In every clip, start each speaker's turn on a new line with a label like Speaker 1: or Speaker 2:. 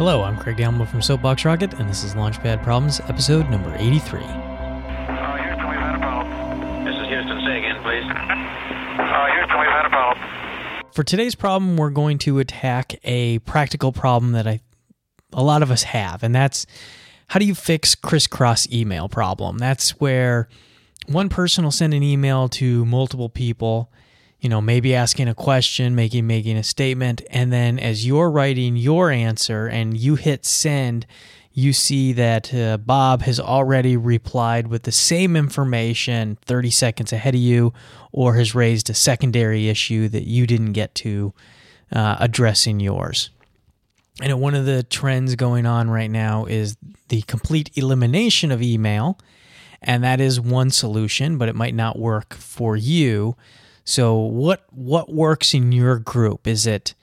Speaker 1: Hello, I'm Craig Gamble from Soapbox Rocket, and this is Launchpad Problems, episode number 83.
Speaker 2: Uh, Houston, we've had a problem.
Speaker 3: This is Houston. Say again, please.
Speaker 2: Uh, Houston, we've had a problem.
Speaker 1: For today's problem, we're going to attack a practical problem that I a lot of us have, and that's how do you fix crisscross email problem? That's where one person will send an email to multiple people, you know, maybe asking a question, making making a statement, and then as you're writing your answer and you hit send, you see that uh, Bob has already replied with the same information 30 seconds ahead of you or has raised a secondary issue that you didn't get to uh, addressing yours. And one of the trends going on right now is the complete elimination of email. And that is one solution, but it might not work for you. So what what works in your group? Is it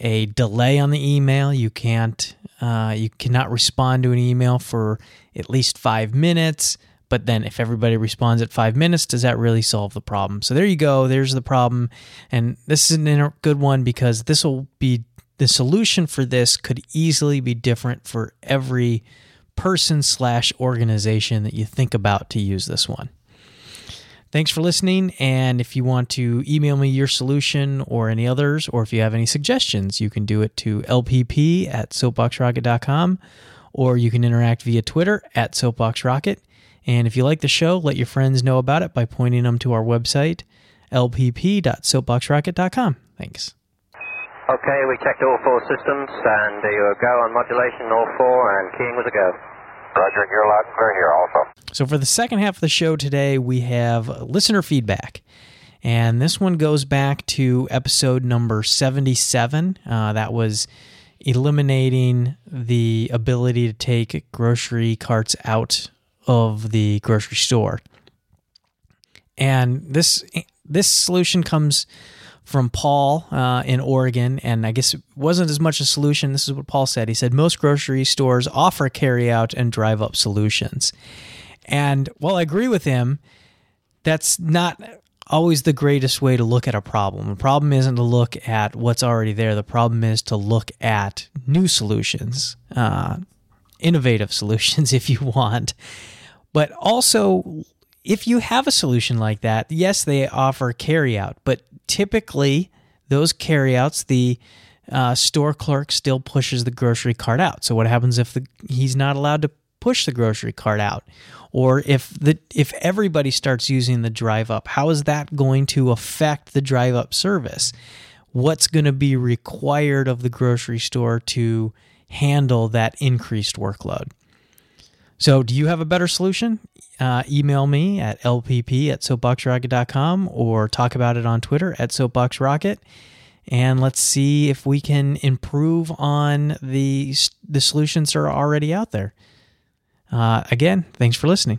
Speaker 1: a delay on the email? You can't uh, you cannot respond to an email for at least five minutes. But then, if everybody responds at five minutes, does that really solve the problem? So there you go. There's the problem, and this is a good one because this will be the solution for this could easily be different for every person slash organization that you think about to use this one. Thanks for listening. And if you want to email me your solution or any others, or if you have any suggestions, you can do it to lpp at soapboxrocket.com or you can interact via Twitter at soapboxrocket. And if you like the show, let your friends know about it by pointing them to our website, lpp.soapboxrocket.com. Thanks.
Speaker 3: Okay, we checked all four systems, and you go on modulation, all four, and keying was a go.
Speaker 2: Roger, you're loud and clear here also.
Speaker 1: So, for the second half of the show today, we have listener feedback. And this one goes back to episode number 77. Uh, that was eliminating the ability to take grocery carts out of the grocery store. And this this solution comes from Paul uh, in Oregon, and I guess it wasn't as much a solution. This is what Paul said. He said most grocery stores offer carryout and drive up solutions. And while I agree with him, that's not always the greatest way to look at a problem. The problem isn't to look at what's already there, the problem is to look at new solutions, uh, innovative solutions if you want. But also, if you have a solution like that, yes, they offer carryout, but typically those carryouts, the uh, store clerk still pushes the grocery cart out. So what happens if the, he's not allowed to push the grocery cart out? Or if the if everybody starts using the drive up, how is that going to affect the drive up service? What's going to be required of the grocery store to handle that increased workload? So, do you have a better solution? Uh, email me at lpp at soapboxrocket.com or talk about it on Twitter at soapboxrocket. And let's see if we can improve on the, the solutions that are already out there. Uh, again, thanks for listening.